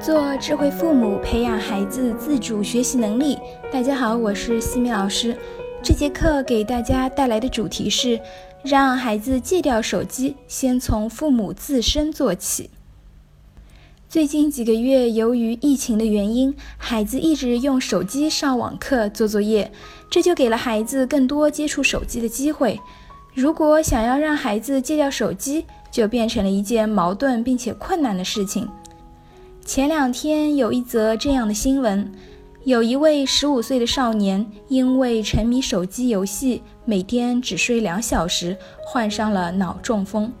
做智慧父母，培养孩子自主学习能力。大家好，我是西米老师。这节课给大家带来的主题是：让孩子戒掉手机，先从父母自身做起。最近几个月，由于疫情的原因，孩子一直用手机上网课、做作业，这就给了孩子更多接触手机的机会。如果想要让孩子戒掉手机，就变成了一件矛盾并且困难的事情。前两天有一则这样的新闻：有一位十五岁的少年因为沉迷手机游戏，每天只睡两小时，患上了脑中风。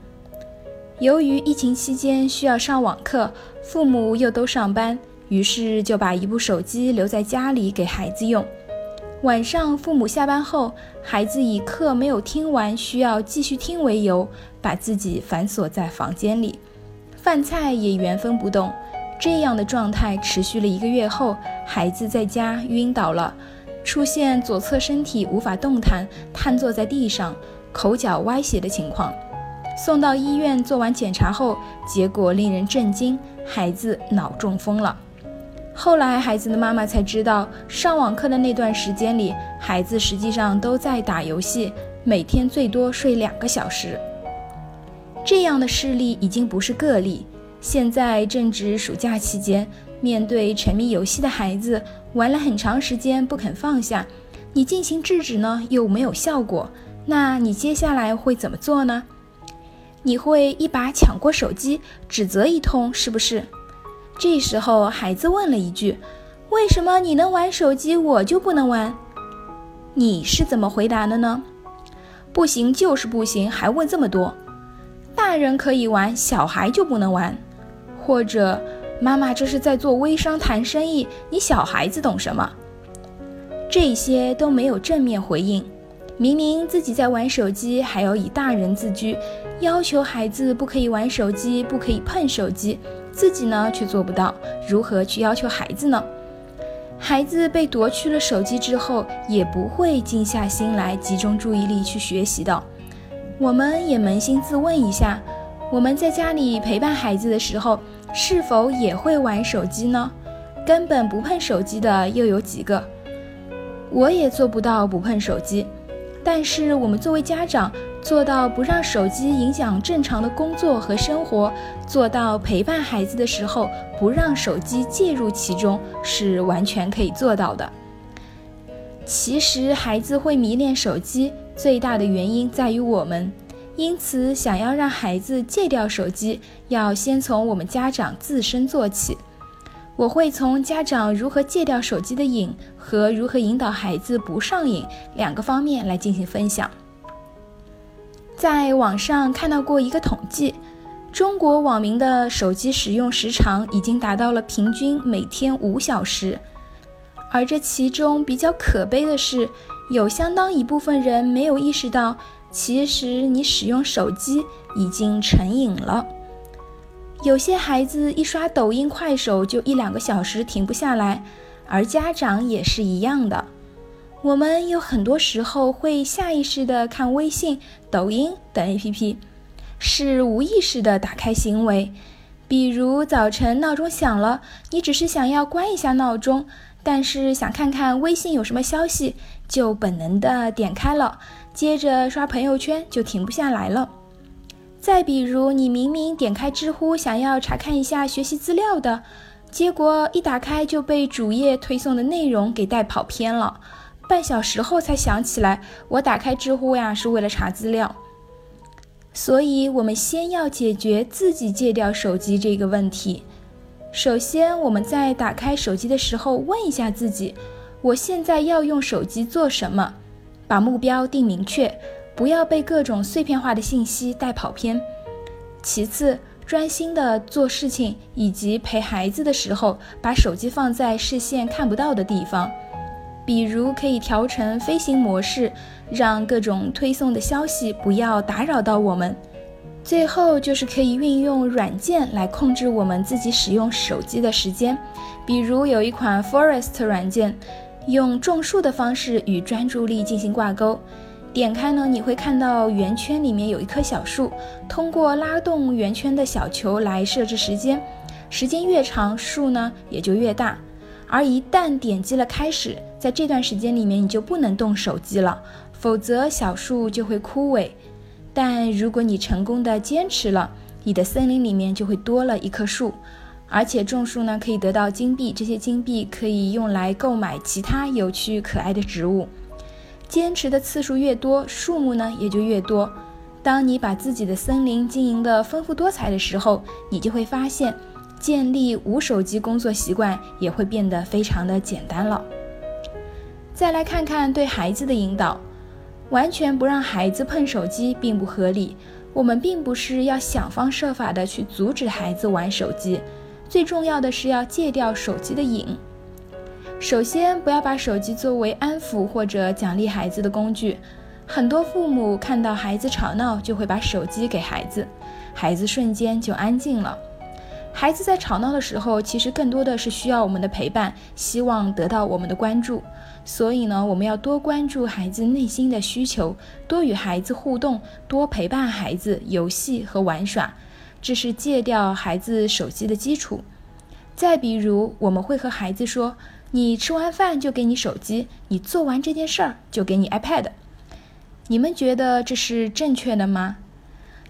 由于疫情期间需要上网课，父母又都上班，于是就把一部手机留在家里给孩子用。晚上父母下班后，孩子以课没有听完，需要继续听为由，把自己反锁在房间里，饭菜也原封不动。这样的状态持续了一个月后，孩子在家晕倒了，出现左侧身体无法动弹、瘫坐在地上、口角歪斜的情况。送到医院做完检查后，结果令人震惊，孩子脑中风了。后来孩子的妈妈才知道，上网课的那段时间里，孩子实际上都在打游戏，每天最多睡两个小时。这样的事例已经不是个例。现在正值暑假期间，面对沉迷游戏的孩子，玩了很长时间不肯放下，你进行制止呢又没有效果，那你接下来会怎么做呢？你会一把抢过手机，指责一通，是不是？这时候孩子问了一句：“为什么你能玩手机，我就不能玩？”你是怎么回答的呢？不行就是不行，还问这么多？大人可以玩，小孩就不能玩？或者，妈妈这是在做微商谈生意，你小孩子懂什么？这些都没有正面回应。明明自己在玩手机，还要以大人自居，要求孩子不可以玩手机，不可以碰手机，自己呢却做不到，如何去要求孩子呢？孩子被夺去了手机之后，也不会静下心来集中注意力去学习的。我们也扪心自问一下，我们在家里陪伴孩子的时候。是否也会玩手机呢？根本不碰手机的又有几个？我也做不到不碰手机。但是我们作为家长，做到不让手机影响正常的工作和生活，做到陪伴孩子的时候不让手机介入其中，是完全可以做到的。其实孩子会迷恋手机，最大的原因在于我们。因此，想要让孩子戒掉手机，要先从我们家长自身做起。我会从家长如何戒掉手机的瘾和如何引导孩子不上瘾两个方面来进行分享。在网上看到过一个统计，中国网民的手机使用时长已经达到了平均每天五小时，而这其中比较可悲的是，有相当一部分人没有意识到。其实你使用手机已经成瘾了。有些孩子一刷抖音、快手就一两个小时停不下来，而家长也是一样的。我们有很多时候会下意识的看微信、抖音等 APP，是无意识的打开行为。比如早晨闹钟响了，你只是想要关一下闹钟，但是想看看微信有什么消息，就本能的点开了。接着刷朋友圈就停不下来了。再比如，你明明点开知乎想要查看一下学习资料的，结果一打开就被主页推送的内容给带跑偏了。半小时后才想起来，我打开知乎呀是为了查资料。所以，我们先要解决自己戒掉手机这个问题。首先，我们在打开手机的时候问一下自己：我现在要用手机做什么？把目标定明确，不要被各种碎片化的信息带跑偏。其次，专心的做事情以及陪孩子的时候，把手机放在视线看不到的地方，比如可以调成飞行模式，让各种推送的消息不要打扰到我们。最后就是可以运用软件来控制我们自己使用手机的时间，比如有一款 Forest 软件。用种树的方式与专注力进行挂钩，点开呢，你会看到圆圈里面有一棵小树，通过拉动圆圈的小球来设置时间，时间越长，树呢也就越大。而一旦点击了开始，在这段时间里面你就不能动手机了，否则小树就会枯萎。但如果你成功的坚持了，你的森林里面就会多了一棵树。而且种树呢可以得到金币，这些金币可以用来购买其他有趣可爱的植物。坚持的次数越多，树木呢也就越多。当你把自己的森林经营的丰富多彩的时候，你就会发现，建立无手机工作习惯也会变得非常的简单了。再来看看对孩子的引导，完全不让孩子碰手机并不合理。我们并不是要想方设法的去阻止孩子玩手机。最重要的是要戒掉手机的瘾。首先，不要把手机作为安抚或者奖励孩子的工具。很多父母看到孩子吵闹，就会把手机给孩子，孩子瞬间就安静了。孩子在吵闹的时候，其实更多的是需要我们的陪伴，希望得到我们的关注。所以呢，我们要多关注孩子内心的需求，多与孩子互动，多陪伴孩子游戏和玩耍。这是戒掉孩子手机的基础。再比如，我们会和孩子说：“你吃完饭就给你手机，你做完这件事儿就给你 iPad。”你们觉得这是正确的吗？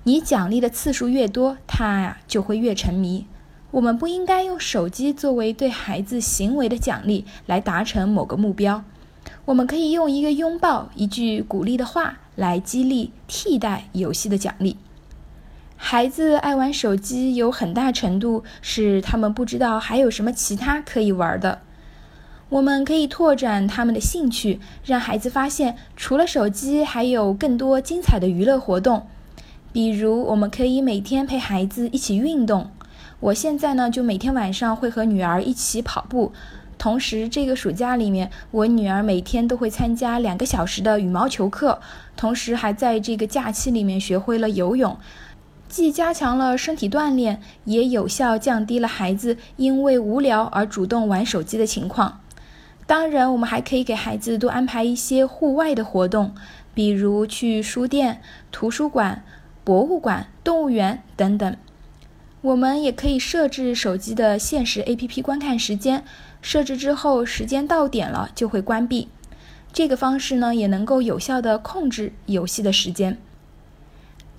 你奖励的次数越多，他呀就会越沉迷。我们不应该用手机作为对孩子行为的奖励来达成某个目标。我们可以用一个拥抱、一句鼓励的话来激励，替代游戏的奖励。孩子爱玩手机，有很大程度是他们不知道还有什么其他可以玩的。我们可以拓展他们的兴趣，让孩子发现除了手机还有更多精彩的娱乐活动。比如，我们可以每天陪孩子一起运动。我现在呢，就每天晚上会和女儿一起跑步。同时，这个暑假里面，我女儿每天都会参加两个小时的羽毛球课，同时还在这个假期里面学会了游泳。既加强了身体锻炼，也有效降低了孩子因为无聊而主动玩手机的情况。当然，我们还可以给孩子多安排一些户外的活动，比如去书店、图书馆、博物馆、动物园等等。我们也可以设置手机的限时 APP 观看时间，设置之后时间到点了就会关闭。这个方式呢，也能够有效的控制游戏的时间。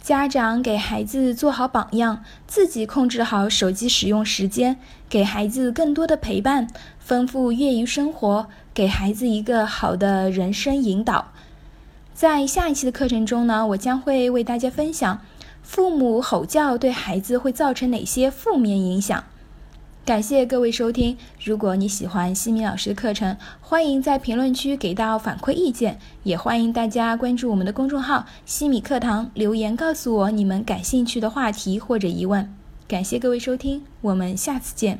家长给孩子做好榜样，自己控制好手机使用时间，给孩子更多的陪伴，丰富业余生活，给孩子一个好的人生引导。在下一期的课程中呢，我将会为大家分享父母吼叫对孩子会造成哪些负面影响。感谢各位收听。如果你喜欢西米老师的课程，欢迎在评论区给到反馈意见，也欢迎大家关注我们的公众号“西米课堂”，留言告诉我你们感兴趣的话题或者疑问。感谢各位收听，我们下次见。